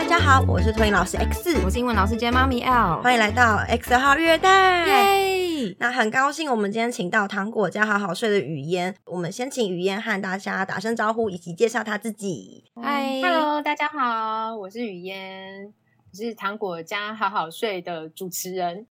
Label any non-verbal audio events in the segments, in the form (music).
大家好，我是托英老师 X，我是英文老师兼妈咪 L，欢迎来到 X 号月代。耶！那很高兴，我们今天请到糖果家好好睡的雨嫣。我们先请雨嫣和大家打声招呼，以及介绍她自己。嗨，Hello，大家好，我是雨嫣，我是糖果家好好睡的主持人。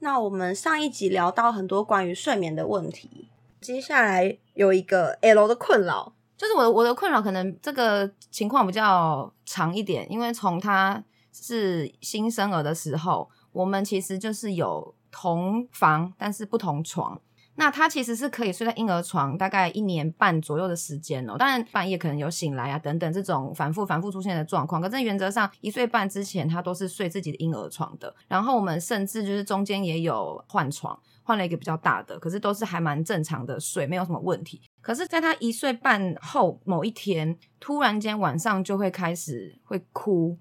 那我们上一集聊到很多关于睡眠的问题，接下来有一个 L 的困扰，就是我的我的困扰可能这个情况比较长一点，因为从他是新生儿的时候，我们其实就是有同房，但是不同床。那他其实是可以睡在婴儿床，大概一年半左右的时间哦。当然半夜可能有醒来啊等等这种反复反复出现的状况，可是原则上一岁半之前他都是睡自己的婴儿床的。然后我们甚至就是中间也有换床，换了一个比较大的，可是都是还蛮正常的睡，没有什么问题。可是在他一岁半后某一天，突然间晚上就会开始会哭，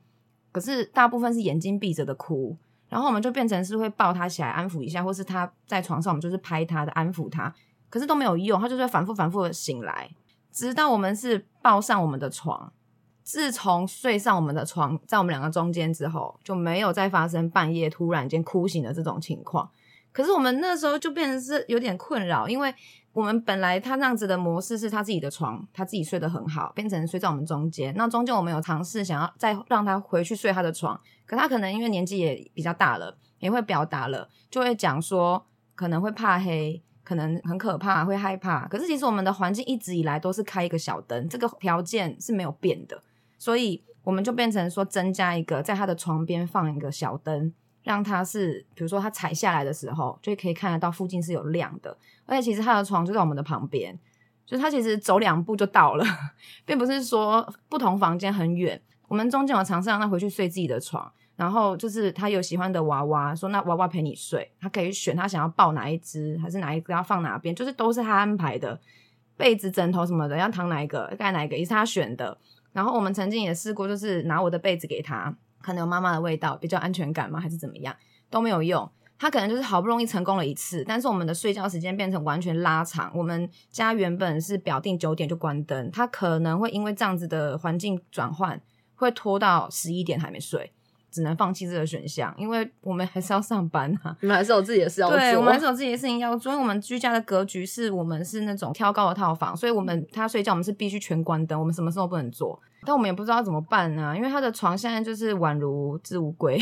可是大部分是眼睛闭着的哭。然后我们就变成是会抱他起来安抚一下，或是他在床上，我们就是拍他的安抚他，可是都没有用，他就是反复反复的醒来，直到我们是抱上我们的床，自从睡上我们的床，在我们两个中间之后，就没有再发生半夜突然间哭醒的这种情况。可是我们那时候就变成是有点困扰，因为我们本来他那样子的模式是他自己的床，他自己睡得很好，变成睡在我们中间。那中间我们有尝试想要再让他回去睡他的床，可他可能因为年纪也比较大了，也会表达了，就会讲说可能会怕黑，可能很可怕，会害怕。可是其实我们的环境一直以来都是开一个小灯，这个条件是没有变的，所以我们就变成说增加一个在他的床边放一个小灯。让他是，比如说他踩下来的时候，就可以看得到附近是有亮的，而且其实他的床就在我们的旁边，就他其实走两步就到了，(laughs) 并不是说不同房间很远。我们中间有尝试让他回去睡自己的床，然后就是他有喜欢的娃娃，说那娃娃陪你睡，他可以选他想要抱哪一只，还是哪一个要放哪边，就是都是他安排的，被子、枕头什么的要躺哪一个盖哪一个也是他选的。然后我们曾经也试过，就是拿我的被子给他。可能有妈妈的味道，比较安全感吗？还是怎么样都没有用。他可能就是好不容易成功了一次，但是我们的睡觉时间变成完全拉长。我们家原本是表定九点就关灯，他可能会因为这样子的环境转换，会拖到十一点还没睡。只能放弃这个选项，因为我们还是要上班啊。你们还是有自己的事要做。(laughs) 对，我们还是有自己的事情要做。因为我们居家的格局是我们是那种挑高的套房，所以我们他睡觉我们是必须全关灯，我们什么时候不能做？但我们也不知道怎么办呢？因为他的床现在就是宛如置物柜。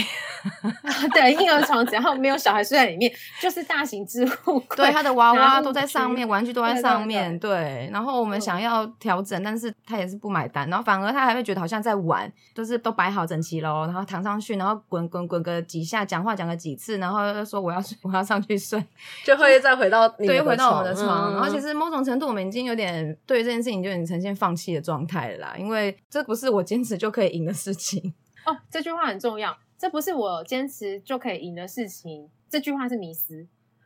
(laughs) 对，婴儿床只要没有小孩睡在里面，就是大型置物柜。对，他的娃娃都在上面，玩具都在上面。对，然后我们想要调整，但是他也是不买单，然后反而他还会觉得好像在玩，就是都摆好整齐喽，然后躺上去，然后滚滚滚个几下，讲话讲个几次，然后又说我要 (laughs) 我要上去睡，(laughs) 就会再回到对，回到我们的床。然后其实某种程度，我们已经有点对这件事情就已经呈现放弃的状态了啦，因为这不是我坚持就可以赢的事情哦。这句话很重要，这不是我坚持就可以赢的事情。这句话是迷思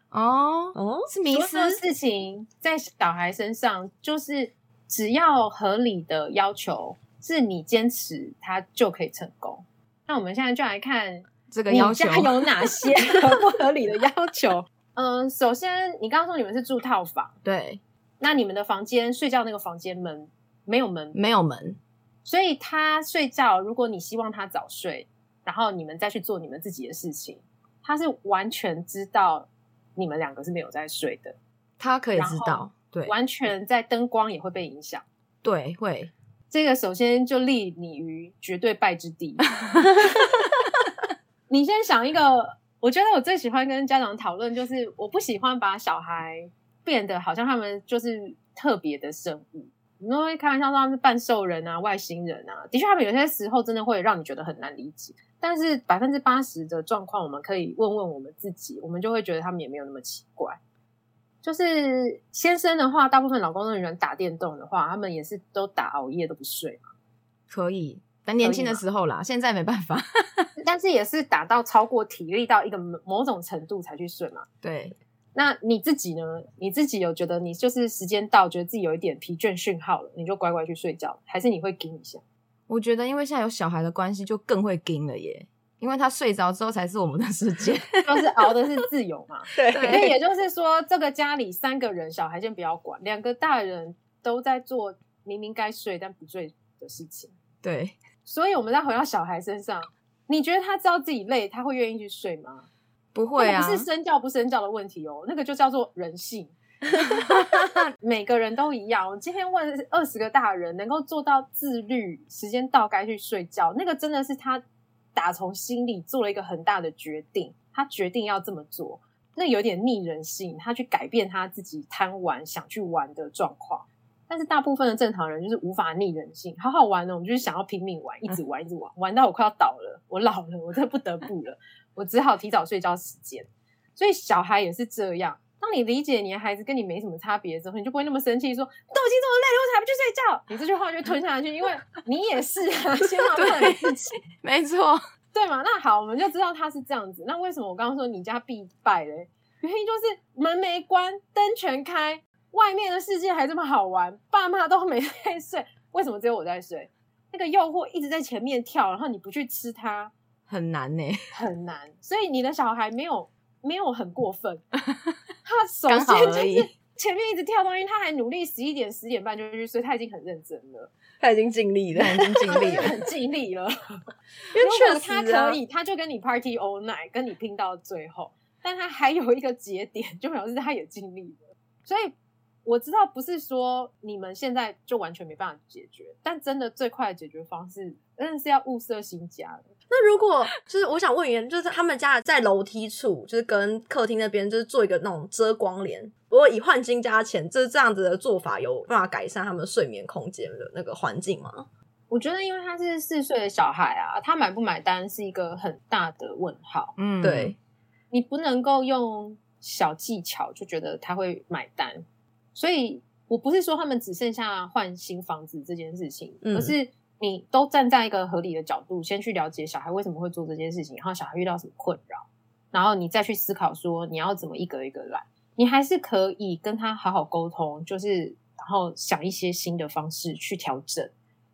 哦哦，是迷思。事情在小孩身上，就是只要合理的要求，是你坚持，他就可以成功。那我们现在就来看这个要求有哪些 (laughs) 不合理的要求。(laughs) 嗯，首先你刚刚说你们是住套房，对，那你们的房间睡觉那个房间门没有门，没有门，所以他睡觉，如果你希望他早睡，然后你们再去做你们自己的事情，他是完全知道你们两个是没有在睡的，他可以知道，对，完全在灯光也会被影响，对，会。这个首先就立你于绝对败之地。(laughs) 你先想一个，我觉得我最喜欢跟家长讨论，就是我不喜欢把小孩变得好像他们就是特别的生物。你们会开玩笑说他们是半兽人啊、外星人啊，的确，他们有些时候真的会让你觉得很难理解。但是百分之八十的状况，我们可以问问我们自己，我们就会觉得他们也没有那么奇怪。就是先生的话，大部分老公都喜欢打电动的话，他们也是都打熬夜都不睡嘛。可以，但年轻的时候啦，现在没办法。(laughs) 但是也是打到超过体力到一个某种程度才去睡嘛。对，那你自己呢？你自己有觉得你就是时间到，觉得自己有一点疲倦讯号了，你就乖乖去睡觉，还是你会盯一下？我觉得因为现在有小孩的关系，就更会盯了耶。因为他睡着之后才是我们的世界，(laughs) 就是熬的是自由嘛。(laughs) 对，所以也就是说，这个家里三个人，小孩先不要管，两个大人都在做明明该睡但不睡的事情。对，所以我们再回到小孩身上，你觉得他知道自己累，他会愿意去睡吗？不会啊，不是身教不身教的问题哦，那个就叫做人性。(laughs) 每个人都一样。我今天问二十个大人，能够做到自律，时间到该去睡觉，那个真的是他打从心里做了一个很大的决定，他决定要这么做，那有点逆人性，他去改变他自己贪玩想去玩的状况。但是大部分的正常人就是无法逆人性，好好玩呢，我们就是想要拼命玩，一直玩，一直玩，玩到我快要倒了，我老了，我真的不得不了，我只好提早睡觉时间。所以小孩也是这样。当你理解你的孩子跟你没什么差别之后，你就不会那么生气，说都已经这么累了，我才不去睡觉。你这句话就吞下去，因为你也是啊，先放过你自己，没错，对吗？那好，我们就知道他是这样子。那为什么我刚刚说你家必败嘞？原因就是门没关，灯全开。外面的世界还这么好玩，爸妈都没在睡，为什么只有我在睡？那个诱惑一直在前面跳，然后你不去吃它，很难呢，(laughs) 很难。所以你的小孩没有没有很过分，(laughs) 他首先就是 (laughs) 前面一直跳东西，他还努力十一点十点半就去睡，他已经很认真了，他已经尽力了，已经尽力了，很尽力了。因为确实他可以，他就跟你 party all night，跟你拼到最后，但他还有一个节点，就表示他也尽力了，所以。我知道不是说你们现在就完全没办法解决，但真的最快的解决方式，真的是要物色新家了。那如果就是我想问一下，就是他们家在楼梯处，就是跟客厅那边，就是做一个那种遮光帘。不过以换新家前，就是这样子的做法，有办法改善他们睡眠空间的那个环境吗？我觉得，因为他是四岁的小孩啊，他买不买单是一个很大的问号。嗯，对，你不能够用小技巧就觉得他会买单。所以，我不是说他们只剩下换新房子这件事情，而是你都站在一个合理的角度，先去了解小孩为什么会做这件事情，然后小孩遇到什么困扰，然后你再去思考说你要怎么一个一个来。你还是可以跟他好好沟通，就是然后想一些新的方式去调整。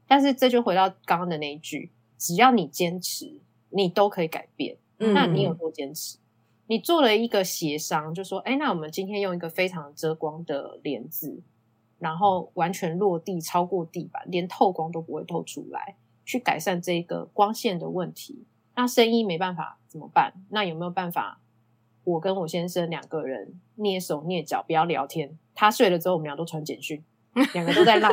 但是这就回到刚刚的那一句：只要你坚持，你都可以改变。那你有多坚持？你做了一个协商，就说：“哎，那我们今天用一个非常遮光的帘子，然后完全落地超过地板，连透光都不会透出来，去改善这个光线的问题。那声音没办法怎么办？那有没有办法？我跟我先生两个人蹑手蹑脚，不要聊天。他睡了之后，我们俩都传简讯，两个都在 (laughs) 赖，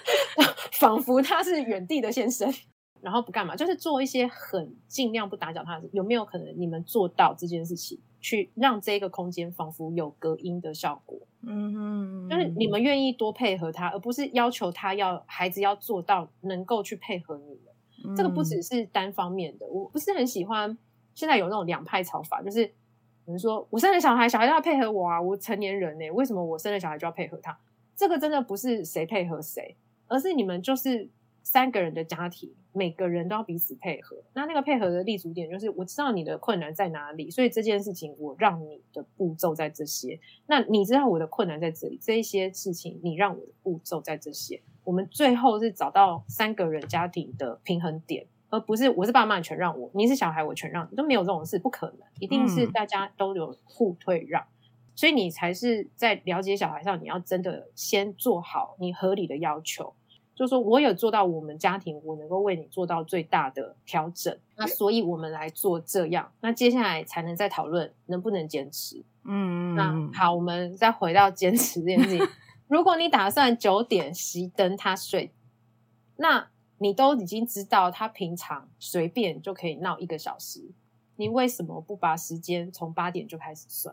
(laughs) 仿佛他是远地的先生。”然后不干嘛，就是做一些很尽量不打搅他。有没有可能你们做到这件事情，去让这个空间仿佛有隔音的效果？嗯哼，就是你们愿意多配合他，而不是要求他要孩子要做到能够去配合你们。这个不只是单方面的，我不是很喜欢。现在有那种两派吵法，就是比如说我生了小孩，小孩要配合我啊，我成年人呢，为什么我生了小孩就要配合他？这个真的不是谁配合谁，而是你们就是三个人的家庭。每个人都要彼此配合，那那个配合的立足点就是我知道你的困难在哪里，所以这件事情我让你的步骤在这些。那你知道我的困难在这里，这一些事情你让我的步骤在这些。我们最后是找到三个人家庭的平衡点，而不是我是爸妈你全让我，你是小孩我全让你，都没有这种事，不可能，一定是大家都有互退让，所以你才是在了解小孩上，你要真的先做好你合理的要求。就说我有做到我们家庭，我能够为你做到最大的调整，那所以我们来做这样，那接下来才能再讨论能不能坚持。嗯，那好，我们再回到坚持这件事情。(laughs) 如果你打算九点熄灯他睡，那你都已经知道他平常随便就可以闹一个小时，你为什么不把时间从八点就开始算？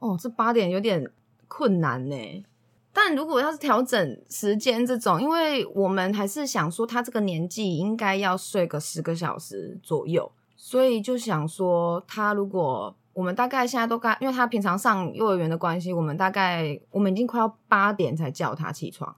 哦，这八点有点困难呢。但如果要是调整时间这种，因为我们还是想说他这个年纪应该要睡个十个小时左右，所以就想说他如果我们大概现在都该，因为他平常上幼儿园的关系，我们大概我们已经快要八点才叫他起床，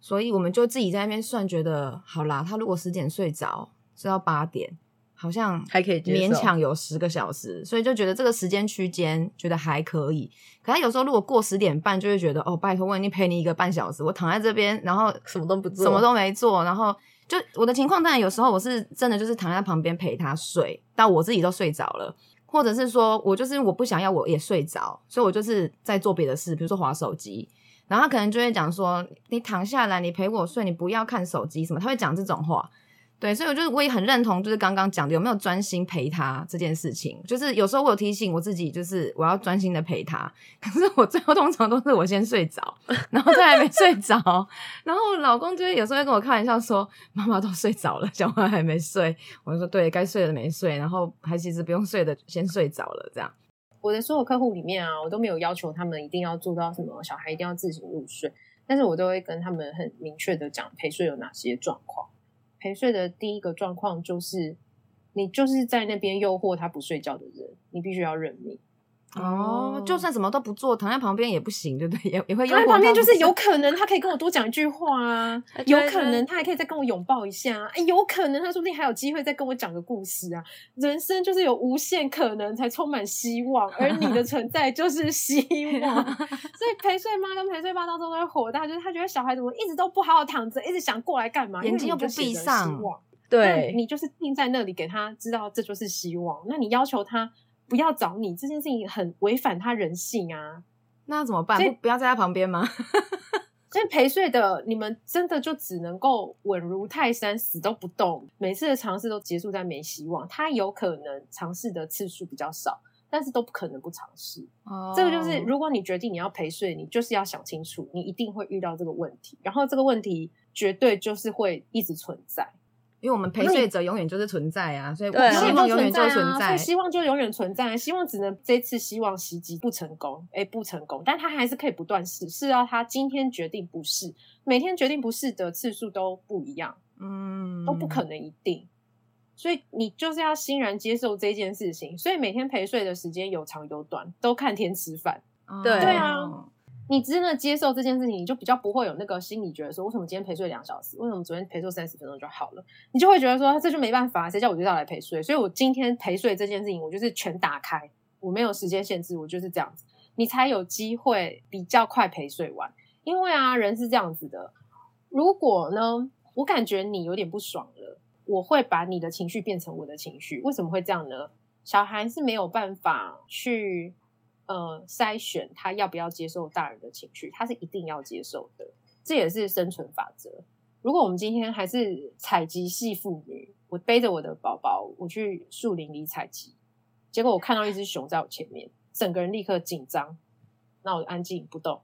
所以我们就自己在那边算，觉得好啦，他如果十点睡着，睡到八点。好像还可以勉强有十个小时，所以就觉得这个时间区间觉得还可以。可他有时候如果过十点半，就会觉得哦，拜托我已经陪你一个半小时，我躺在这边，然后什么都不做，什么都没做，然后就我的情况，当然有时候我是真的就是躺在旁边陪他睡，到我自己都睡着了，或者是说我就是我不想要我也睡着，所以我就是在做别的事，比如说划手机，然后他可能就会讲说，你躺下来，你陪我睡，你不要看手机什么，他会讲这种话。对，所以我就我也很认同，就是刚刚讲的有没有专心陪他这件事情。就是有时候我有提醒我自己，就是我要专心的陪他，可是我最后通常都是我先睡着，然后他还没睡着，然后老公就会有时候会跟我开玩笑说：“妈妈都睡着了，小孩还没睡。”我就说：“对该睡的没睡，然后还其实不用睡的先睡着了。”这样，我的所有客户里面啊，我都没有要求他们一定要做到什么，小孩一定要自行入睡，但是我都会跟他们很明确的讲陪睡有哪些状况。陪睡的第一个状况就是，你就是在那边诱惑他不睡觉的人，你必须要认命。哦，就算什么都不做，躺在旁边也不行，对不对？(laughs) 也也会躺在旁边，就是有可能他可以跟我多讲一句话啊，有可能他还可以再跟我拥抱一下，哎，有可能他说不定还有机会再跟我讲个故事啊。人生就是有无限可能才充满希望，而你的存在就是希 (laughs) 望。所以陪睡妈跟陪睡爸到时候都会火大，就是他觉得小孩怎么一直都不好好躺着，一直想过来干嘛？眼睛又不闭上，对，你就是定在那里给他知道这就是希望。那你要求他。不要找你这件事情很违反他人性啊，那怎么办？不不要在他旁边吗？(laughs) 所以陪睡的你们真的就只能够稳如泰山，死都不动。每次的尝试都结束在没希望。他有可能尝试的次数比较少，但是都不可能不尝试。哦，这个就是如果你决定你要陪睡，你就是要想清楚，你一定会遇到这个问题，然后这个问题绝对就是会一直存在。因为我们陪睡者永远就是存在啊，所以希望永远就存在，希望就永远存在，希望只能这次希望袭击不成功，哎，不成功，但他还是可以不断试，试到他今天决定不试，每天决定不试的次数都不一样，嗯，都不可能一定，所以你就是要欣然接受这件事情，所以每天陪睡的时间有长有短，都看天吃饭，对对啊。你真的接受这件事情，你就比较不会有那个心理觉得说，为什么今天陪睡两小时，为什么昨天陪睡三十分钟就好了？你就会觉得说，这就没办法，谁叫我就要来陪睡？所以我今天陪睡这件事情，我就是全打开，我没有时间限制，我就是这样子，你才有机会比较快陪睡完。因为啊，人是这样子的，如果呢，我感觉你有点不爽了，我会把你的情绪变成我的情绪。为什么会这样呢？小孩是没有办法去。呃，筛选他要不要接受大人的情绪，他是一定要接受的，这也是生存法则。如果我们今天还是采集系妇女，我背着我的宝宝，我去树林里采集，结果我看到一只熊在我前面，整个人立刻紧张，那我就安静不动。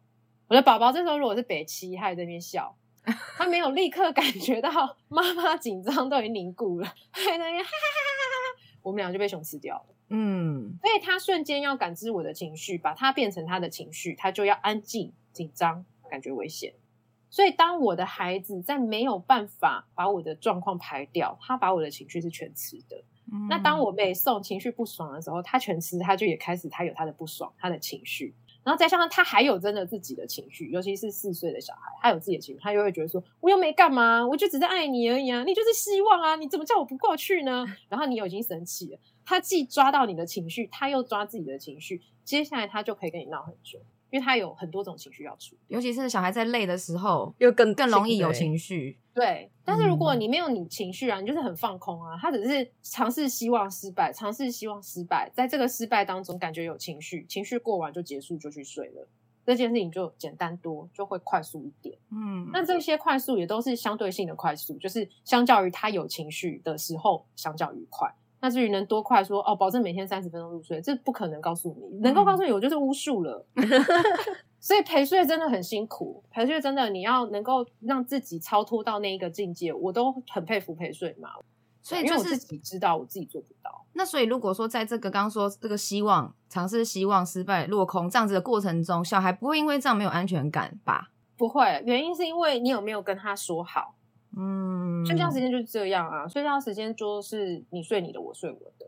我的宝宝这时候如果是北七，他在那边笑，(laughs) 他没有立刻感觉到妈妈紧张，都已经凝固了，还在那边哈哈哈哈哈哈，我们俩就被熊吃掉了。嗯，所以他瞬间要感知我的情绪，把它变成他的情绪，他就要安静、紧张、感觉危险。所以当我的孩子在没有办法把我的状况排掉，他把我的情绪是全吃的。那当我被送情绪不爽的时候，他全吃，他就也开始他有他的不爽，他的情绪。然后再加上他还有真的自己的情绪，尤其是四岁的小孩，他有自己的情绪，他就会觉得说，我又没干嘛，我就只是爱你而已啊，你就是希望啊，你怎么叫我不过去呢？(laughs) 然后你又已经生气了。他既抓到你的情绪，他又抓自己的情绪，接下来他就可以跟你闹很久，因为他有很多种情绪要处理。尤其是小孩在累的时候，又更更容易有情绪。对，但是如果你没有你情绪啊，你就是很放空啊。他只是尝试希望失败，尝试希望失败，在这个失败当中感觉有情绪，情绪过完就结束，就去睡了。这件事情就简单多，就会快速一点。嗯，那这些快速也都是相对性的快速，就是相较于他有情绪的时候，相较于快。那至于能多快说哦，保证每天三十分钟入睡，这不可能告诉你，能够告诉你，我就是巫术了。(laughs) 所以陪睡真的很辛苦，陪睡真的你要能够让自己超脱到那一个境界，我都很佩服陪睡嘛。所以就是自己知道，我自己做不到。那所以如果说在这个刚刚说这个希望尝试希望失败落空这样子的过程中，小孩不会因为这样没有安全感吧？不会，原因是因为你有没有跟他说好。嗯，睡觉时间就是这样啊，睡觉时间就是你睡你的，我睡我的。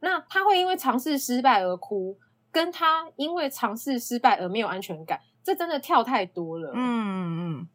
那他会因为尝试失败而哭，跟他因为尝试失败而没有安全感，这真的跳太多了。嗯嗯，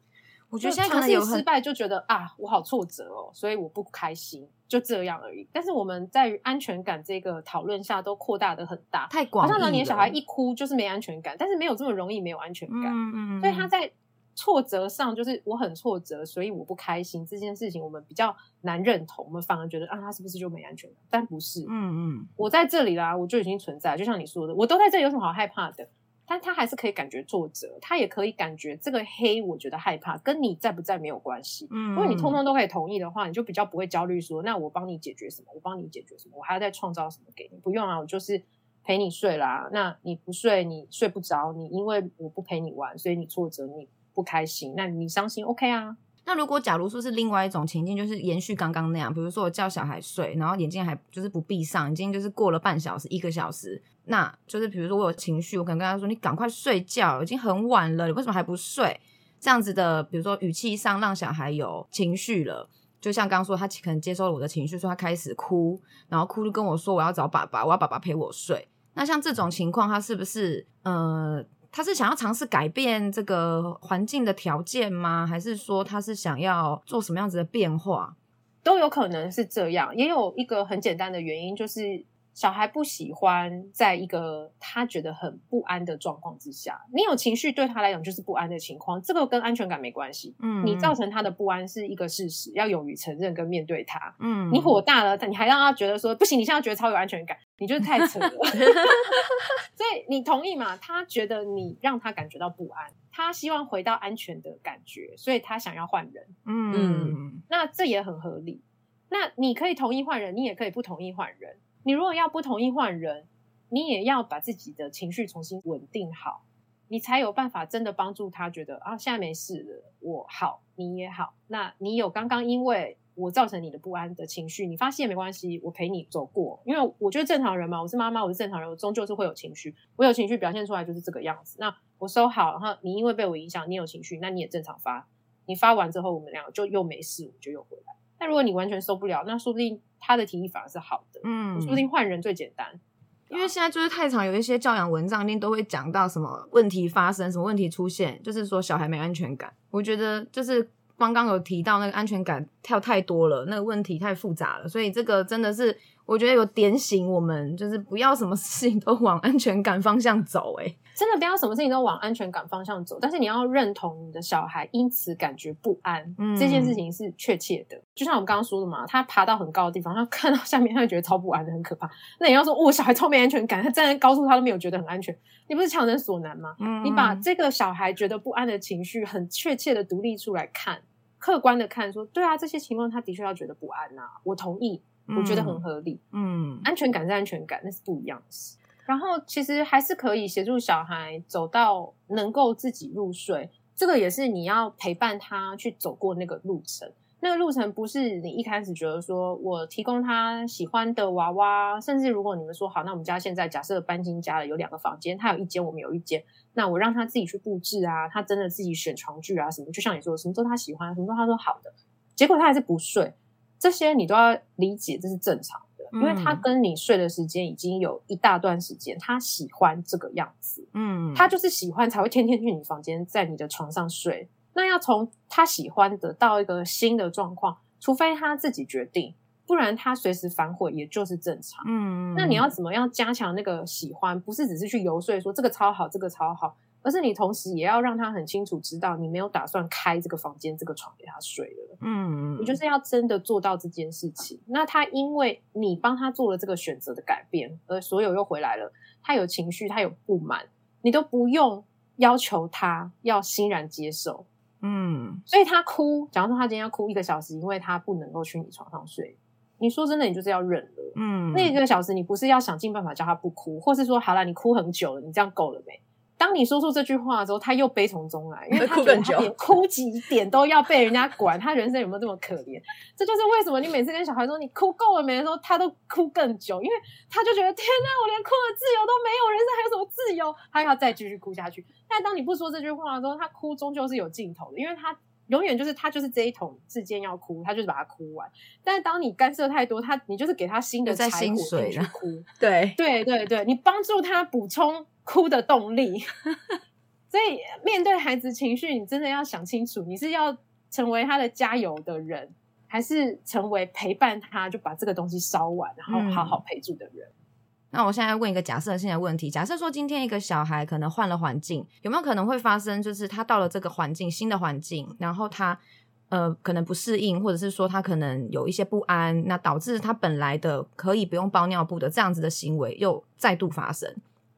我觉得现在尝试失败就觉得啊，我好挫折哦，所以我不开心，就这样而已。但是我们在于安全感这个讨论下，都扩大的很大，太广。好像老年小孩一哭就是没安全感，但是没有这么容易没有安全感。嗯嗯，所以他在。挫折上就是我很挫折，所以我不开心这件事情，我们比较难认同，我们反而觉得啊，他是不是就没安全感？但不是，嗯嗯，我在这里啦，我就已经存在，就像你说的，我都在这里，有什么好害怕的？但他还是可以感觉挫折，他也可以感觉这个黑，我觉得害怕，跟你在不在没有关系。嗯如果你通通都可以同意的话，你就比较不会焦虑说，那我帮你解决什么？我帮你解决什么？我还要再创造什么给你？不用啊，我就是陪你睡啦。那你不睡，你睡不着，你因为我不陪你玩，所以你挫折，你不开心，那你伤心，OK 啊？那如果假如说是另外一种情境，就是延续刚刚那样，比如说我叫小孩睡，然后眼睛还就是不闭上，已经就是过了半小时、一个小时，那就是比如说我有情绪，我可能跟他说：“你赶快睡觉，已经很晚了，你为什么还不睡？”这样子的，比如说语气上让小孩有情绪了。就像刚刚说，他可能接受了我的情绪，说他开始哭，然后哭就跟我说我要找爸爸，我要爸爸陪我睡。那像这种情况，他是不是呃？他是想要尝试改变这个环境的条件吗？还是说他是想要做什么样子的变化？都有可能是这样，也有一个很简单的原因，就是小孩不喜欢在一个他觉得很不安的状况之下。你有情绪对他来讲就是不安的情况，这个跟安全感没关系。嗯你造成他的不安是一个事实，要勇于承认跟面对他。嗯你火大了，你还让他觉得说不行，你现在觉得超有安全感，你就是太扯了。(laughs) (laughs) 所以你同意嘛？他觉得你让他感觉到不安，他希望回到安全的感觉，所以他想要换人。嗯那这也很合理。那你可以同意换人，你也可以不同意换人。你如果要不同意换人，你也要把自己的情绪重新稳定好，你才有办法真的帮助他觉得啊，现在没事了，我好，你也好。那你有刚刚因为我造成你的不安的情绪，你发泄没关系，我陪你走过。因为我觉得正常人嘛，我是妈妈，我是正常人，我终究是会有情绪，我有情绪表现出来就是这个样子。那我收好，然后你因为被我影响，你有情绪，那你也正常发。你发完之后，我们两个就又没事，我就又回来。但如果你完全受不了，那说不定他的提议反而是好的，嗯说不定换人最简单。因为现在就是太常有一些教养文章，一定都会讲到什么问题发生，什么问题出现，就是说小孩没安全感。我觉得就是刚刚有提到那个安全感跳太多了，那个问题太复杂了，所以这个真的是我觉得有点醒我们，就是不要什么事情都往安全感方向走、欸。真的不要什么事情都往安全感方向走，但是你要认同你的小孩因此感觉不安，嗯这件事情是确切的。就像我们刚刚说的嘛，他爬到很高的地方，他看到下面，他就觉得超不安的，很可怕。那你要说，哦我、小孩超没安全感，他站在高处他都没有觉得很安全，你不是强人所难吗？嗯你把这个小孩觉得不安的情绪很确切的独立出来看，客观的看，说对啊，这些情况他的确要觉得不安呐、我同意，我觉得很合理。嗯安全感是安全感，那是不一样的事。然后其实还是可以协助小孩走到能够自己入睡，这个也是你要陪伴他去走过那个路程。那个路程不是你一开始觉得说我提供他喜欢的娃娃，甚至如果你们说好，那我们家现在假设搬新家了，有两个房间，他有一间，我们有一间，那我让他自己去布置啊，他真的自己选床具啊什么，就像你说的，什么都他喜欢，什么都他说好的，结果他还是不睡，这些你都要理解，这是正常的，因为他嗯跟你睡的时间已经有一大段时间，他喜欢这个样子，嗯，他就是喜欢才会天天去你房间，在你的床上睡。那要从他喜欢的到一个新的状况，除非他自己决定，不然他随时反悔也就是正常。嗯，那你要怎么样加强那个喜欢？不是只是去游说说这个超好，这个超好，而是你同时也要让他很清楚知道，你没有打算开这个房间、这个床给他睡了。嗯，你就是要真的做到这件事情。那他因为你帮他做了这个选择的改变，而所有又回来了，他有情绪，他有不满，你都不用要求他要欣然接受。嗯所以他哭，假如说他今天要哭一个小时，因为他不能够去你床上睡，你说真的，你就是要忍了。嗯，那一个小时，你不是要想尽办法叫他不哭，或是说好了，你哭很久了，你这样够了没？当你说出这句话的时候，他又悲从中来，因为他更久觉得他连哭几点都要被人家管，他人生有没有这么可怜？这就是为什么你每次跟小孩说你哭够了没的时候，他都哭更久，因为他就觉得天哪，我连哭的自由都没有，人生还有什么自由？他要再继续哭下去。但当你不说这句话的时候，他哭终究是有尽头的，因为他永远就是他就是这一桶之间要哭，他就是把它哭完。但是当你干涉太多，他你就是给他新的在柴火去哭。对，对对对，你帮助他补充哭的动力。所以面对孩子情绪，你真的要想清楚，你是要成为他的加油的人，还是成为陪伴他就把这个东西烧完，然后好好陪住的人？那我现在问一个假设性的问题：假设说今天一个小孩可能换了环境，有没有可能会发生，就是他到了这个环境新的环境，然后他呃可能不适应，或者是说他可能有一些不安，那导致他本来的可以不用包尿布的这样子的行为又再度发生？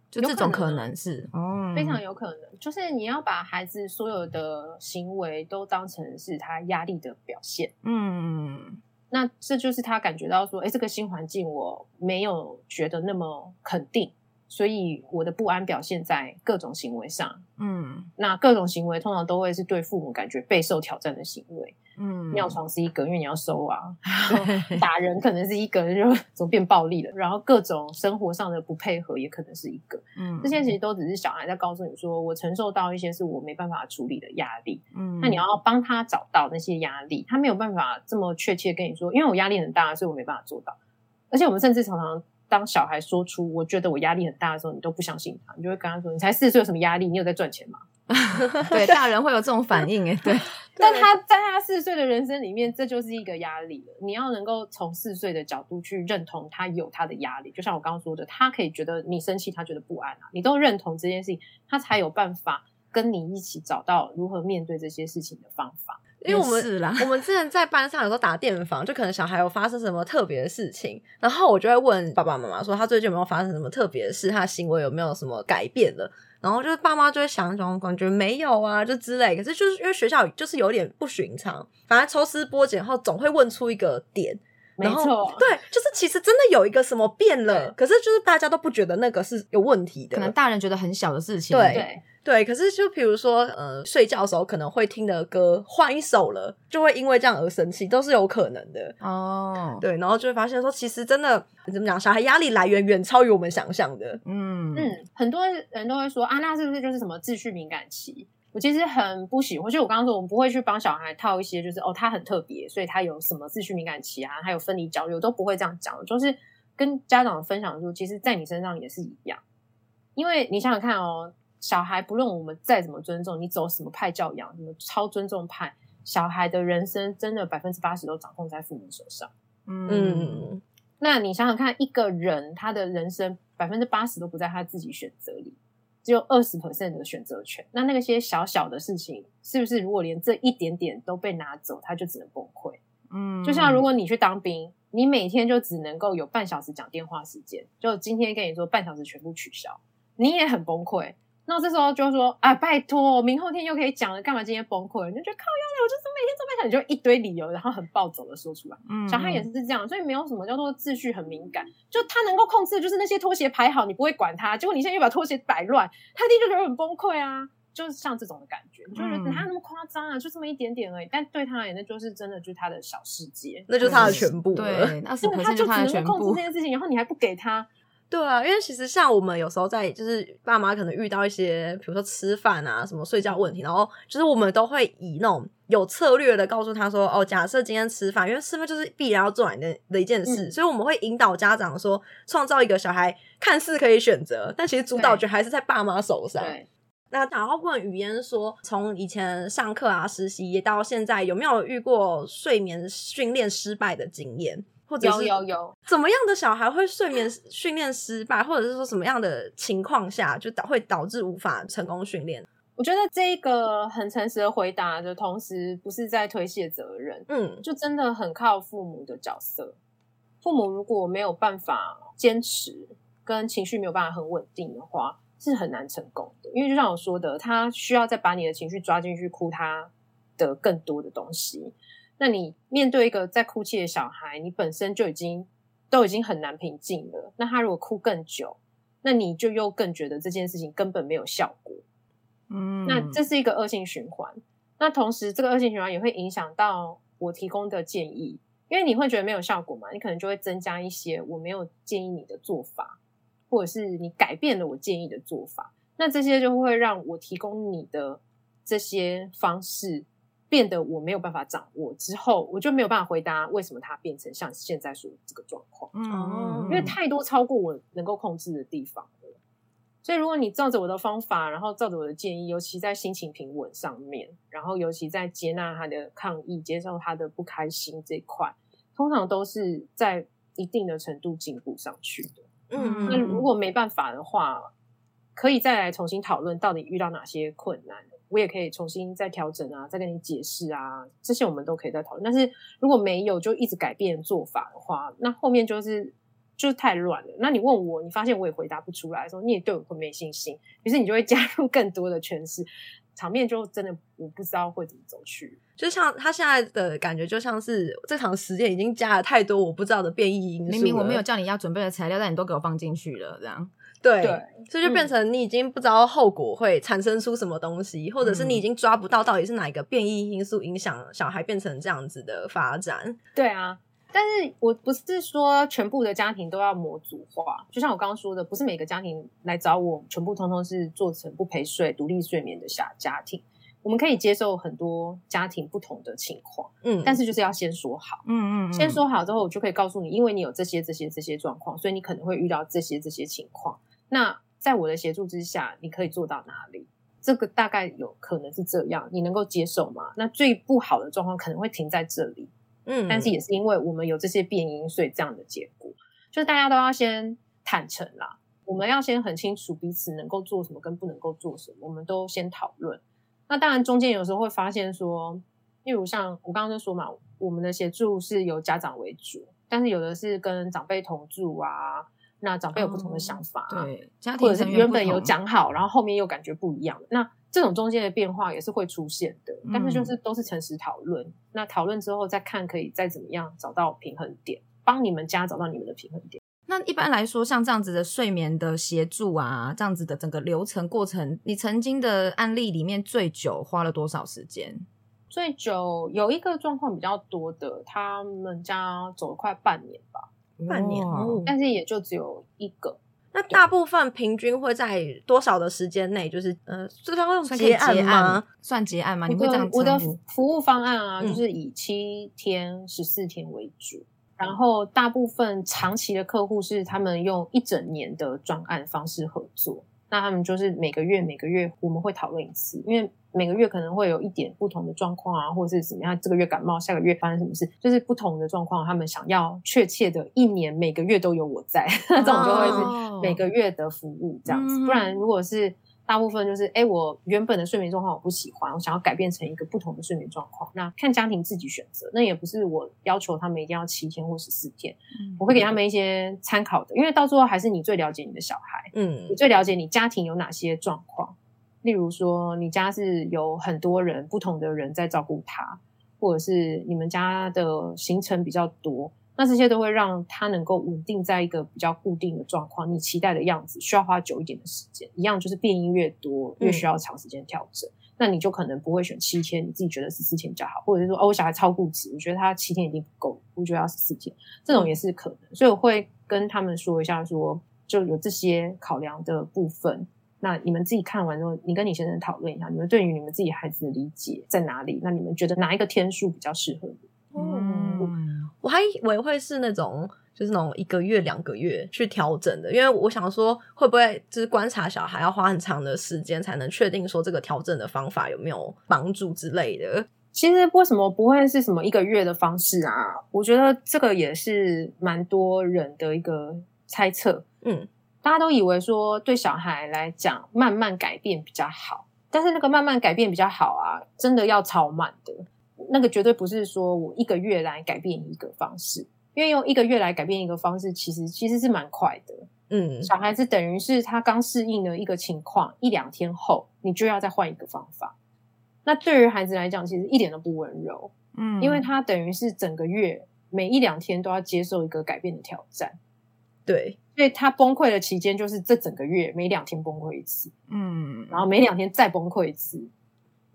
就这种可能是，哦，非常有可能，就是你要把孩子所有的行为都当成是他压力的表现。嗯。那这就是他感觉到说，哎，这个新环境我没有觉得那么肯定，所以我的不安表现在各种行为上。嗯那各种行为通常都会是对父母感觉备受挑战的行为。嗯，尿床是一个，因为你要收啊；(laughs) 打人可能是一个，就 (laughs) 怎么变暴力了。然后各种生活上的不配合也可能是一个。嗯，这些其实都只是小孩在告诉你说，我承受到一些是我没办法处理的压力。嗯，那你要帮他找到那些压力，他没有办法这么确切跟你说，因为我压力很大，所以我没办法做到。而且我们甚至常常当小孩说出我觉得我压力很大的时候，你都不相信他，你就会跟他说：“你才四十岁，有什么压力？你有在赚钱吗 (laughs) 对大人会有这种反应，哎，对，？” (laughs) 但他在他四十岁的人生里面，这就是一个压力了。你要能够从四十岁的角度去认同他有他的压力，就像我刚刚说的，他可以觉得你生气，他觉得不安啊，你都认同这件事情，他才有办法跟你一起找到如何面对这些事情的方法。因为我们我们之前在班上有时候打电访，就可能小孩有发生什么特别的事情，然后我就会问爸爸妈妈说他最近有没有发生什么特别的事，他的行为有没有什么改变了。然后就是爸妈就会想一种感觉没有啊，就之类。可是就是因为学校就是有点不寻常，反正抽丝剥茧后总会问出一个点，然后没错，对，就是其实真的有一个什么变了，可是就是大家都不觉得那个是有问题的，可能大人觉得很小的事情，对对。对，可是就比如说，呃，睡觉的时候可能会听的歌换一首了，就会因为这样而生气，都是有可能的。哦，对，然后就会发现说，其实真的怎么讲，小孩压力来源远超于我们想象的。嗯嗯，很多人都会说啊，那是不是就是什么秩序敏感期？我其实很不喜欢，就我刚刚说，我们不会去帮小孩套一些，就是哦，他很特别，所以他有什么秩序敏感期啊，还有分离焦虑，我都不会这样讲，就是跟家长分享说，其实在你身上也是一样，因为你想想看哦，小孩不论我们再怎么尊重，你走什么派教养，什么超尊重派，小孩的人生真的百分之八十都掌控在父母手上。嗯嗯，那你想想看，一个人他的人生百分之八十都不在他自己选择里，只有二十 percent 的选择权。那那些小小的事情，是不是如果连这一点点都被拿走，他就只能崩溃？嗯，就像如果你去当兵，你每天就只能够有半小时讲电话时间，就今天跟你说半小时全部取消，你也很崩溃。那这时候就说啊，拜托，明后天又可以讲了，干嘛今天崩溃？你就觉得靠腰的，我就是每天这么想，你就一堆理由，然后很暴走的说出来。嗯小孩也是这样，所以没有什么叫做秩序很敏感，就他能够控制的就是那些拖鞋排好，你不会管他，结果你现在又把拖鞋摆乱，他一定就觉得很崩溃啊，就是像这种的感觉，你就觉得嗯哪有那么夸张啊，就这么一点点而已，但对他而言，那就是真的就是他的小世界，那就是他的全部了。对，二十因为他就只能够控制部这，件事情，然后你还不给他，对啊，因为其实像我们有时候在就是爸妈可能遇到一些，比如说吃饭啊、什么睡觉问题，然后就是我们都会以那种有策略的告诉他说，哦，假设今天吃饭，因为吃饭就是必然要做完的的一件事，嗯所以我们会引导家长说，创造一个小孩看似可以选择，但其实主导权还是在爸妈手上。对，那然后问语嫣说，从以前上课啊、实习到现在，有没有遇过睡眠训练失败的经验？或者有是有有，怎么样的小孩会睡眠训练失败，或者是说什么样的情况下就导会导致无法成功训练？我觉得这个很诚实的回答的同时，不是在推卸责任，嗯就真的很靠父母的角色。父母如果没有办法坚持，跟情绪没有办法很稳定的话，是很难成功的。因为就像我说的，他需要再把你的情绪抓进去哭他的更多的东西。那你面对一个在哭泣的小孩，你本身就已经都已经很难平静了。那他如果哭更久，那你就又更觉得这件事情根本没有效果。嗯，那这是一个恶性循环。那同时，这个恶性循环也会影响到我提供的建议，因为你会觉得没有效果嘛，你可能就会增加一些我没有建议你的做法，或者是你改变了我建议的做法。那这些就会让我提供你的这些方式变得我没有办法掌握，之后我就没有办法回答为什么它变成像现在说的这个状况。嗯，因为太多超过我能够控制的地方了。所以，如果你照着我的方法，然后照着我的建议，尤其在心情平稳上面，然后尤其在接纳他的抗议、接受他的不开心这一块，通常都是在一定的程度进步上去的。嗯那如果没办法的话，可以再来重新讨论到底遇到哪些困难，我也可以重新再调整啊，再跟你解释啊，这些我们都可以再讨论。但是如果没有就一直改变做法的话，那后面就是就是太乱了。那你问我，你发现我也回答不出来的时候，你也对我会没信心，于是你就会加入更多的诠释，场面就真的我不知道会怎么走去。就像他现在的感觉，就像是这场实验已经加了太多我不知道的变异因素。明明我没有叫你要准备的材料，但你都给我放进去了，这样。对，对所以就变成你已经不知道后果会产生出什么东西，或者是你已经抓不到到底是哪一个变异因素影响小孩变成这样子的发展。对啊，但是我不是说全部的家庭都要模组化，就像我刚刚说的，不是每个家庭来找我，全部通通是做成不陪睡、独立睡眠的小家庭。我们可以接受很多家庭不同的情况，嗯，但是就是要先说好。嗯嗯，先说好之后，我就可以告诉你，因为你有这些、这些、这些状况，所以你可能会遇到这些、这些情况。那在我的协助之下，你可以做到哪里？这个大概有可能是这样，你能够接受吗？那最不好的状况可能会停在这里，嗯，但是也是因为我们有这些变因，所以这样的结果，就是大家都要先坦诚啦。我们要先很清楚彼此能够做什么跟不能够做什么，我们都先讨论。那当然中间有时候会发现说，例如像我刚刚就说嘛，我们的协助是由家长为主，但是有的是跟长辈同住啊，那长辈有不同的想法、啊，对，家或者是原本有，讲好，然后后面又感觉不一样。那这种中间的变化也是会出现的，但是就是都是诚实讨论。那讨论之后再看，可以再怎么样找到平衡点，帮你们家找到你们的平衡点。那一般来说，像这样子的睡眠的协助啊，这样子的整个流程过程，你曾经的案例里面最久花了多少时间？最久有一个状况比较多的，他们家走了快半年吧，半年哦但是也就只有一个。那大部分平均会在多少的时间内，就是呃，这个要用结案吗？？算结案吗？我你会这样的我的？服务方案啊，嗯就是以七天、十四天为主。然后大部分长期的客户是他们用一整年的专案方式合作，那他们就是每个月每个月我们会讨论一次，因为每个月可能会有一点不同的状况啊，或者是怎么样，这个月感冒，下个月发生什么事，就是不同的状况，他们想要确切的一年每个月都有我在，(laughs) 那这种就会哦是每个月的服务这样子，嗯不然如果是。大部分就是，哎，我原本的睡眠状况我不喜欢，我想要改变成一个不同的睡眠状况。那看家庭自己选择，那也不是我要求他们一定要七天或十四天，我会给他们一些参考的，因为到最后还是你最了解你的小孩，嗯你最了解你家庭有哪些状况。例如说，你家是有很多人不同的人在照顾他，或者是你们家的行程比较多，那这些都会让他能够稳定在一个比较固定的状况，你期待的样子，需要花久一点的时间。一样就是变音越多，越需要长时间调整。那你就可能不会选七天，你自己觉得十四天比较好，或者是说哦，我小孩超固执，我觉得他七天一定不够，我觉得要十四天，这种也是可能。所以我会跟他们说一下说就有这些考量的部分。那你们自己看完之后，你跟你先生讨论一下，你们对于你们自己孩子的理解在哪里？那你们觉得哪一个天数比较适合你？嗯，我还以为会是那种就是那种一个月、两个月去调整的，因为我想说会不会就是观察小孩要花很长的时间才能确定说这个调整的方法有没有帮助之类的。其实为什么不会是什么一个月的方式啊？我觉得这个也是蛮多人的一个猜测。嗯，大家都以为说对小孩来讲慢慢改变比较好，但是那个慢慢改变比较好啊，真的要超慢的。那个绝对不是说我一个月来改变一个方式，因为用一个月来改变一个方式，其实其实是蛮快的。嗯，小孩子等于是他刚适应了一个情况，一两天后你就要再换一个方法。那对于孩子来讲，其实一点都不温柔，嗯因为他等于是整个月每一两天都要接受一个改变的挑战，对，所以他崩溃的期间就是这整个月每两天崩溃一次，嗯，然后每两天再崩溃一次。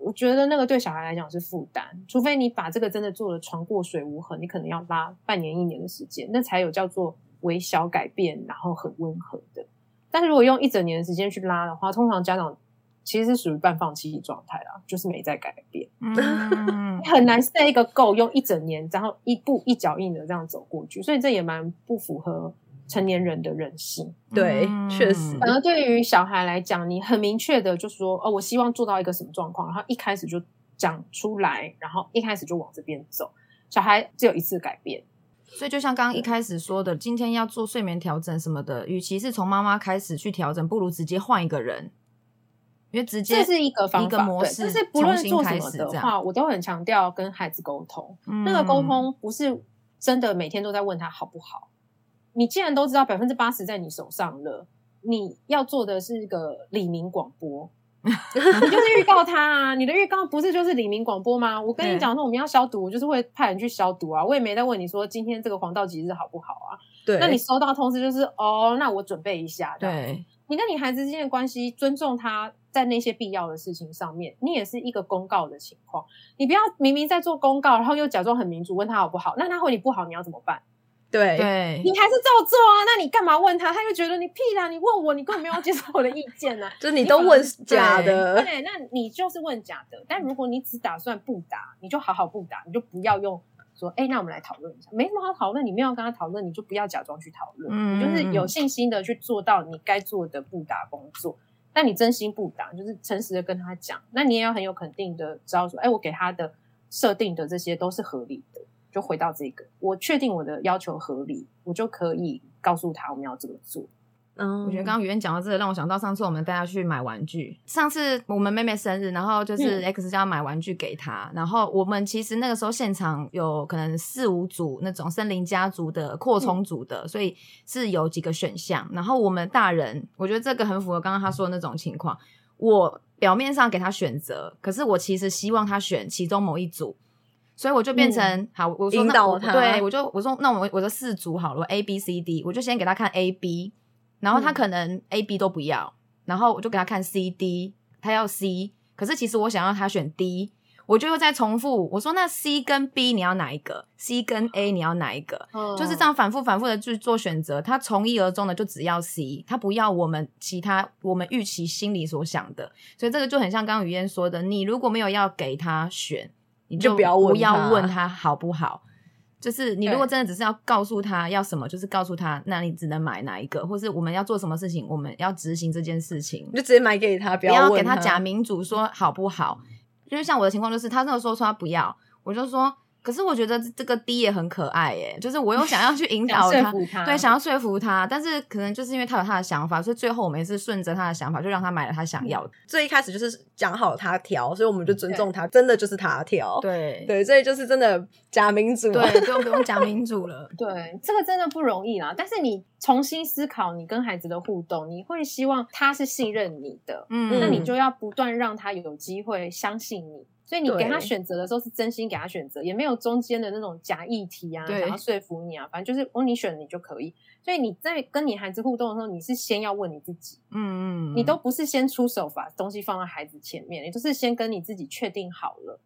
我觉得那个对小孩来讲是负担，除非你把这个真的做了床过水无痕，你可能要拉半年一年的时间，那才有叫做微小改变，然后很温和的。但是如果用一整年的时间去拉的话，通常家长其实是属于半放弃状态啦，就是没在改变，(laughs) 嗯很难 set 一个 goal 用一整年，然后一步一脚印的这样走过去，所以这也蛮不符合成年人的人性。对确实反而对于小孩来讲，你很明确的就说，哦，我希望做到一个什么状况，然后一开始就讲出来，然后一开始就往这边走。小孩只有一次改变，所以就像刚刚一开始说的，今天要做睡眠调整什么的，与其是从妈妈开始去调整，不如直接换一个人，因为直接这是一个方法。一个模对式，但是不论做什么的话，我都很强调跟孩子沟通。嗯那个沟通不是真的每天都在问他好不好，你既然都知道百分之八十在你手上了，你要做的是一个李明广播。(laughs) 你就是预告他啊！你的预告不是就是李明广播吗？我跟你讲说我们要消毒，我就是会派人去消毒啊！我也没在问你说今天这个黄道吉日好不好啊？对，那你收到通知就是哦，那我准备一下。对，你跟你孩子之间的关系，尊重他在那些必要的事情上面，你也是一个公告的情况。你不要明明在做公告，然后又假装很民主，问他好不好？那他回你不好，你要怎么办？对对，你还是照做啊？那你干嘛问他？他就觉得你屁啦！你问我，你根本没有接受我的意见呢。(laughs) 就是你都问假的，对，那你就是问假的。但如果你只打算不打，你就好好不打，你就不要用说，哎，那我们来讨论一下，没什么好讨论。你没有跟他讨论，你就不要假装去讨论，嗯，就是有信心的去做到你该做的不打工作。那你真心不打，就是诚实的跟他讲，那你也要很有肯定的知道说，哎，我给他的设定的这些都是合理的。就回到这个，我确定我的要求合理，我就可以告诉他我们要怎么做。嗯，我觉得刚刚语言讲到这个，让我想到上次我们带他去买玩具。上次我们妹妹生日，然后就是 X 家买玩具给她，然后我们其实那个时候现场有可能四五组那种森林家族的扩充组的，所以是有几个选项。然后我们大人，我觉得这个很符合刚刚他说的那种情况。我表面上给他选择，可是我其实希望他选其中某一组。所以我就变成好，我说那对我就我说那我我说四组好了，A B C D，我就先给他看 A B，然后他可能 A B 都不要，然后我就给他看 C D，他要 C，可是其实我想要他选 D，我就又再重复我说那 C 跟 B 你要哪一个？C 跟 A 你要哪一个？就是这样反复反复的去做选择，他从一而终的就只要 C，他不要我们其他我们预期心里所想的，所以这个就很像刚刚雨嫣说的，你如果没有要给他选。你就不要不要问他好不好，就是你如果真的只是要告诉他要什么，就是告诉他，那你只能买哪一个，或是我们要做什么事情，我们要执行这件事情，你就直接买给他，不要给他假民主说好不好。就是像我的情况，就是他那个时候说他不要，我就说。可是我觉得这个 D 也很可爱耶，就是我又想要去引导 (laughs) 他，对，想要说服他，但是可能就是因为他有他的想法，所以最后我们也是顺着他的想法，就让他买了他想要的。最一开始就是讲好他挑，所以我们就尊重他，真的就是他挑。对对，所以就是真的假民主，对，不用不用假民主了。(laughs) 对，这个真的不容易啦。但是你重新思考你跟孩子的互动，你会希望他是信任你的，嗯，那你就要不断让他有机会相信你。所以你给他选择的时候是真心给他选择，也没有中间的那种假议题啊，想要说服你啊，反正就是哦，你选你就可以。所以你在跟你孩子互动的时候，你是先要问你自己，嗯嗯，你都不是先出手把东西放在孩子前面，你都是先跟你自己确定好了，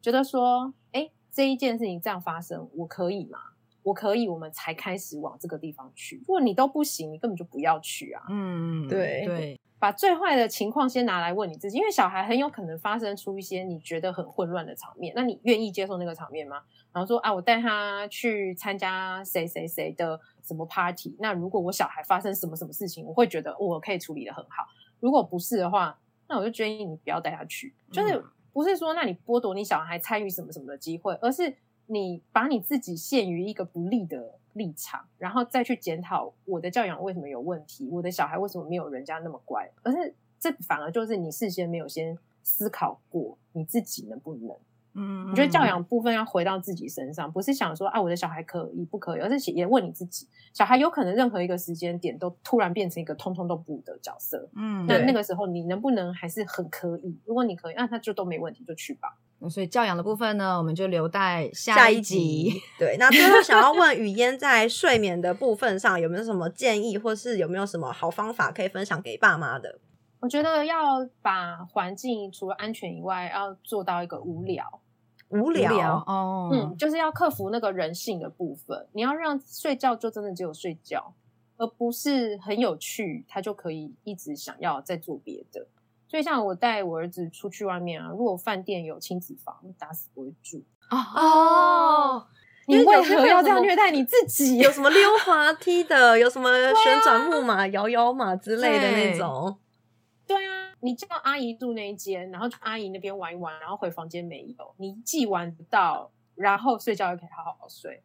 觉得说，哎，这一件事情这样发生，我可以吗？我可以，我们才开始往这个地方去。如果你都不行，你根本就不要去啊。嗯，对对。把最坏的情况先拿来问你自己，因为小孩很有可能发生出一些你觉得很混乱的场面，那你愿意接受那个场面吗？然后说啊，我带他去参加谁谁谁的什么 party，那如果我小孩发生什么什么事情，我会觉得我可以处理的很好。如果不是的话，那我就建议你不要带他去。就是不是说那你剥夺你小孩参与什么什么的机会，而是你把你自己陷于一个不利的。立场，然后再去检讨我的教养为什么有问题，我的小孩为什么没有人家那么乖，而是这反而就是你事先没有先思考过你自己能不能。嗯，你觉得教养部分要回到自己身上，不是想说啊我的小孩可以不可以，而是也问你自己，小孩有可能任何一个时间点都突然变成一个通通都不的角色。嗯，那那个时候你能不能还是很可以？如果你可以，那他就都没问题，就去吧。所以教养的部分呢，我们就留待下一集。(laughs) 对，那最后想要问雨嫣，在睡眠的部分上有没有什么建议，或是有没有什么好方法可以分享给爸妈的？我觉得要把环境除了安全以外，要做到一个无聊。无聊哦，嗯，就是要克服那个人性的部分。你要让睡觉就真的只有睡觉，而不是很有趣，他就可以一直想要再做别的。所以，像我带我儿子出去外面啊，如果饭店有亲子房，打死不会住哦。你为何要这样虐待你自己？有什么溜滑梯的，有什么旋转木马、摇摇马之类的那种？对啊，你叫阿姨住那一间，然后去阿姨那边玩一玩，然后回房间没有，你既玩不到，然后睡觉又可以好好睡。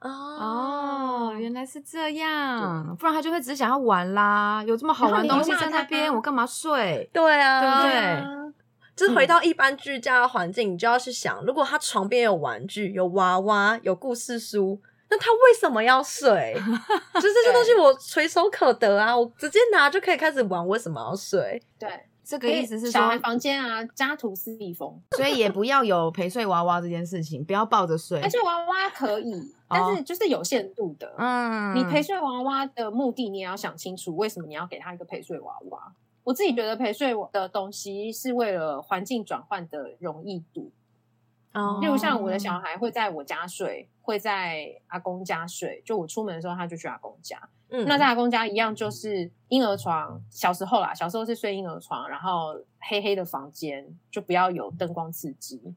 哦，原来是这样，不然他就会只想要玩啦。有这么好玩的东西在那边，我干嘛睡？对啊，对不对？就是回到一般居家的环境，你就要去想，如果他床边有玩具、有娃娃、有故事书，那他为什么要睡？(laughs) 就这些东西我垂手可得啊，我直接拿就可以开始玩，为什么要睡？对，这个意思是说小孩，房间啊，家徒四壁风。所以也不要有陪睡娃娃这件事情，不要抱着睡而。且娃娃可以，(laughs) 但是就是有限度的。嗯，你陪睡娃娃的目的，你也要想清楚，为什么你要给他一个陪睡娃娃？我自己觉得陪睡的东西是为了环境转换的容易度，哦例如像我的小孩会在我家睡，会在阿公家睡。就我出门的时候，他就去阿公家。嗯那在阿公家一样，就是婴儿床。小时候啦，小时候是睡婴儿床，然后黑黑的房间，就不要有灯光刺激。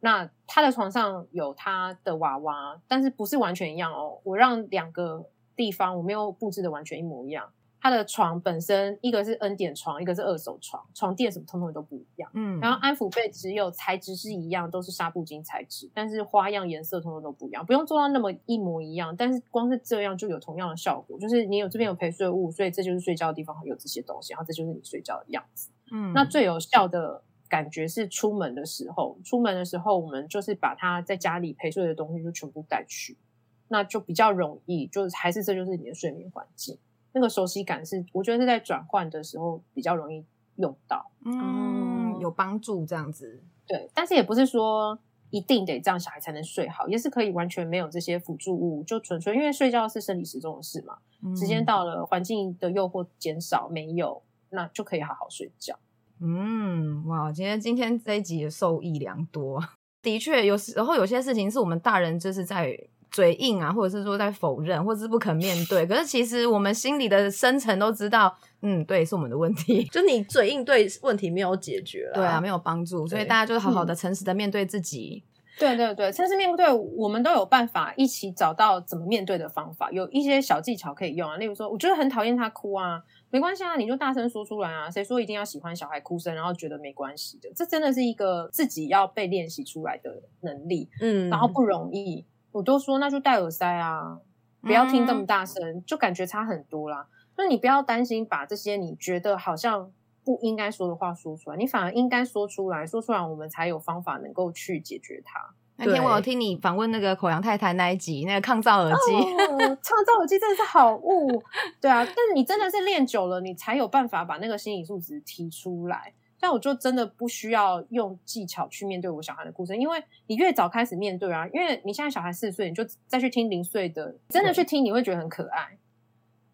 那他的床上有他的娃娃，但是不是完全一样哦。我让两个地方我没有布置的完全一模一样。他的床本身一个是恩典床，一个是二手床，床垫什么通通都不一样。嗯，然后安抚被只有材质是一样，都是纱布巾材质，但是花样颜色通通都不一样，不用做到那么一模一样，但是光是这样就有同样的效果，就是你有这边有陪睡物，所以这就是睡觉的地方有这些东西，然后这就是你睡觉的样子。嗯那最有效的感觉是出门的时候，出门的时候我们就是把他在家里陪睡的东西就全部带去，那就比较容易，就是还是这就是你的睡眠环境，那个熟悉感是我觉得是在转换的时候比较容易用到。嗯有帮助这样子。对，但是也不是说一定得这样小孩才能睡好，也是可以完全没有这些辅助物，就纯粹因为睡觉是生理时钟的事嘛，时间嗯到了，环境的诱惑减少没有，那就可以好好睡觉。嗯，哇，今天今天这一集也受益良多。(laughs) 的确，有时候有些事情是我们大人就是在嘴硬啊，或者是说在否认，或者是不肯面对。可是其实我们心里的深层都知道，嗯，对，是我们的问题。(laughs) 就你嘴硬对问题没有解决了，对啊，没有帮助，所以大家就是好好的、诚实的面对自己。对对对，诚实面对，我们都有办法一起找到怎么面对的方法，有一些小技巧可以用啊。例如说，我觉得很讨厌他哭啊，没关系啊，你就大声说出来啊。谁说一定要喜欢小孩哭声，然后觉得没关系的？这真的是一个自己要被练习出来的能力。嗯，然后不容易。我都说那就戴耳塞啊，不要听这么大声，就感觉差很多啦。那你不要担心把这些你觉得好像不应该说的话说出来，你反而应该说出来，说出来我们才有方法能够去解决它。那天我有对听你访问那个口羊太太那一集，那个抗噪耳机，哦，(laughs) 创造耳机真的是好物，对啊，但是你真的是练久了，你才有办法把那个心理素质提出来。但我就真的不需要用技巧去面对我小孩的哭声，因为你越早开始面对啊，因为你现在小孩四岁，你就再去听零岁的，真的去听，你会觉得很可爱，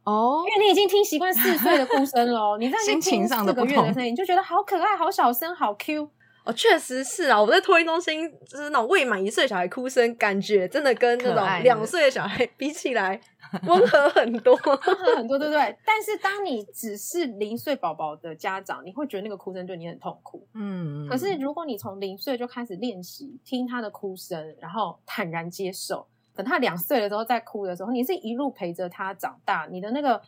哦因为你已经听习惯四岁的哭声了哦，你再去听四个月的声音，你就觉得好可爱、好小声、好 Q。哦，确实是啊，我在托婴中心就是那种未满一岁小孩哭声，感觉真的跟那种两岁的小孩比起来 (laughs) 温和很多。(laughs) 很多，对不对？但是当你只是零岁宝宝的家长，你会觉得那个哭声对你很痛苦。嗯，可是如果你从零岁就开始练习听他的哭声，然后坦然接受，等他两岁了之后再哭的时候，你是一路陪着他长大，你的那个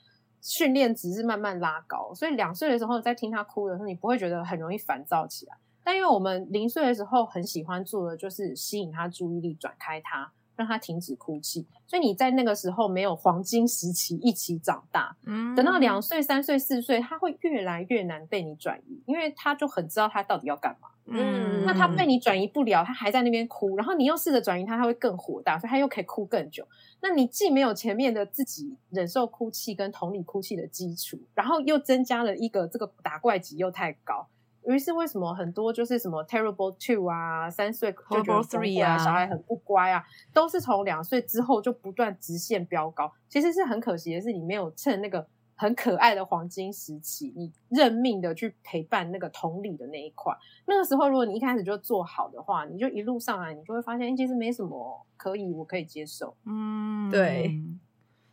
训练值是慢慢拉高。所以两岁的时候在听他哭的时候，你不会觉得很容易烦躁起来。但因为我们零岁的时候很喜欢做的就是吸引他注意力，转开他，让他停止哭泣。所以你在那个时候没有黄金时期一起长大，嗯等到两岁、三岁、四岁，他会越来越难被你转移，因为他就很知道他到底要干嘛。嗯那他被你转移不了，他还在那边哭，然后你又试着转移他，他会更火大，所以他又可以哭更久。那你既没有前面的自己忍受哭泣跟同理哭泣的基础，然后又增加了一个这个打怪级又太高。于是为什么很多就是什么 terrible two 啊，三岁就觉得 Horrible 3啊，啊小孩很不乖啊，都是从两岁之后就不断直线飙高。其实是很可惜的是，你没有趁那个很可爱的黄金时期，你认命的去陪伴那个同理的那一块。那个时候，如果你一开始就做好的话，你就一路上来，你就会发现，哎其实没什么可以，我可以接受。嗯，对。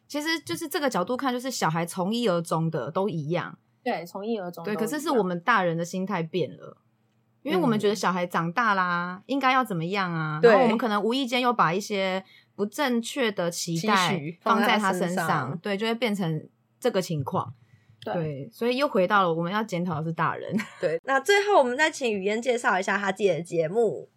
其实就是这个角度看，就是小孩从一而终的都一样，对，从一而终都对。可是是我们大人的心态变了，因为我们觉得小孩长大啦，应该要怎么样啊？对然后我们可能无意间又把一些不正确的期期待放放在在他身上对，就会变成这个情况。对对，所以又回到了我们要检讨的是大人。(laughs) 对，那最后我们再请语嫣介绍一下他自己的节目。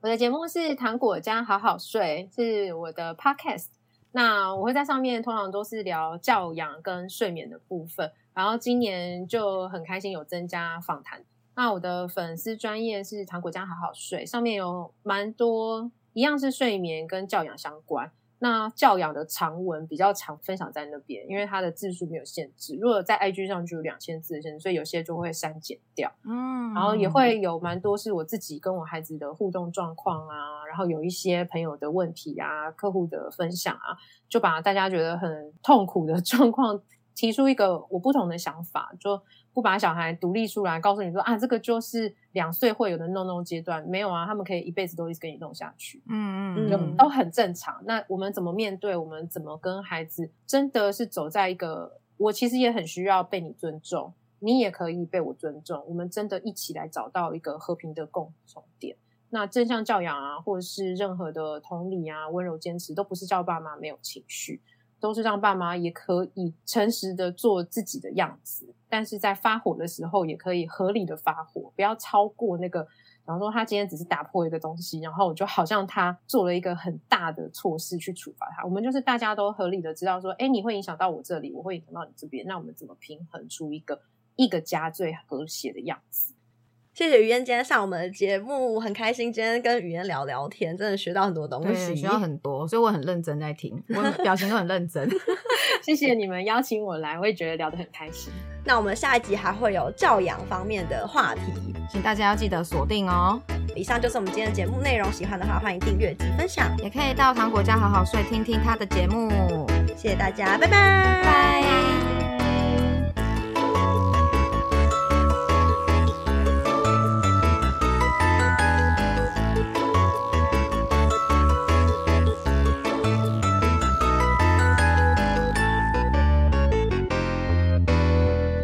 我的节目是糖果家好好睡，是我的 podcast。那我会在上面通常都是聊教养跟睡眠的部分，然后今年就很开心有增加访谈。那我的粉丝专业是糖果家好好睡，上面有蛮多一样是睡眠跟教养相关。那教养的长文比较常分享在那边，因为它的字数没有限制。如果在 IG 上就有两千字的限制，所以有些就会删减掉。嗯，然后也会有蛮多是我自己跟我孩子的互动状况啊，然后有一些朋友的问题啊、客户的分享啊，就把大家觉得很痛苦的 (laughs) 状况提出一个我不同的想法，就不把小孩独立出来，告诉你说啊，这个就是两岁会有的弄弄阶段，没有啊，他们可以一辈子都一直跟你弄下去。嗯嗯都很正常。那我们怎么面对？我们怎么跟孩子？真的是走在一个，我其实也很需要被你尊重，你也可以被我尊重。我们真的一起来找到一个和平的共同点。那正向教养啊，或者是任何的同理啊、温柔坚持，都不是叫爸妈没有情绪，都是让爸妈也可以诚实的做自己的样子。但是在发火的时候，也可以合理的发火，不要超过那个然后说他今天只是打破一个东西，然后我就好像他做了一个很大的错事去处罚他。我们就是大家都合理的知道说，哎，你会影响到我这里，我会影响到你这边，那我们怎么平衡出一个一个家最和谐的样子？谢谢雨嫣今天上我们的节目，很开心今天跟雨嫣聊聊天，真的学到很多东对，西。学到很多，所以我很认真在听，我表情都很认真。(laughs) 谢谢你们邀请我来，我也觉得聊得很开心。那我们下一集还会有教养方面的话题。请大家要记得锁定哦，以上就是我们今天的节目内容，喜欢的话欢迎订阅及分享，也可以到糖果家好好睡听听他的节目。谢谢大家，拜拜，拜。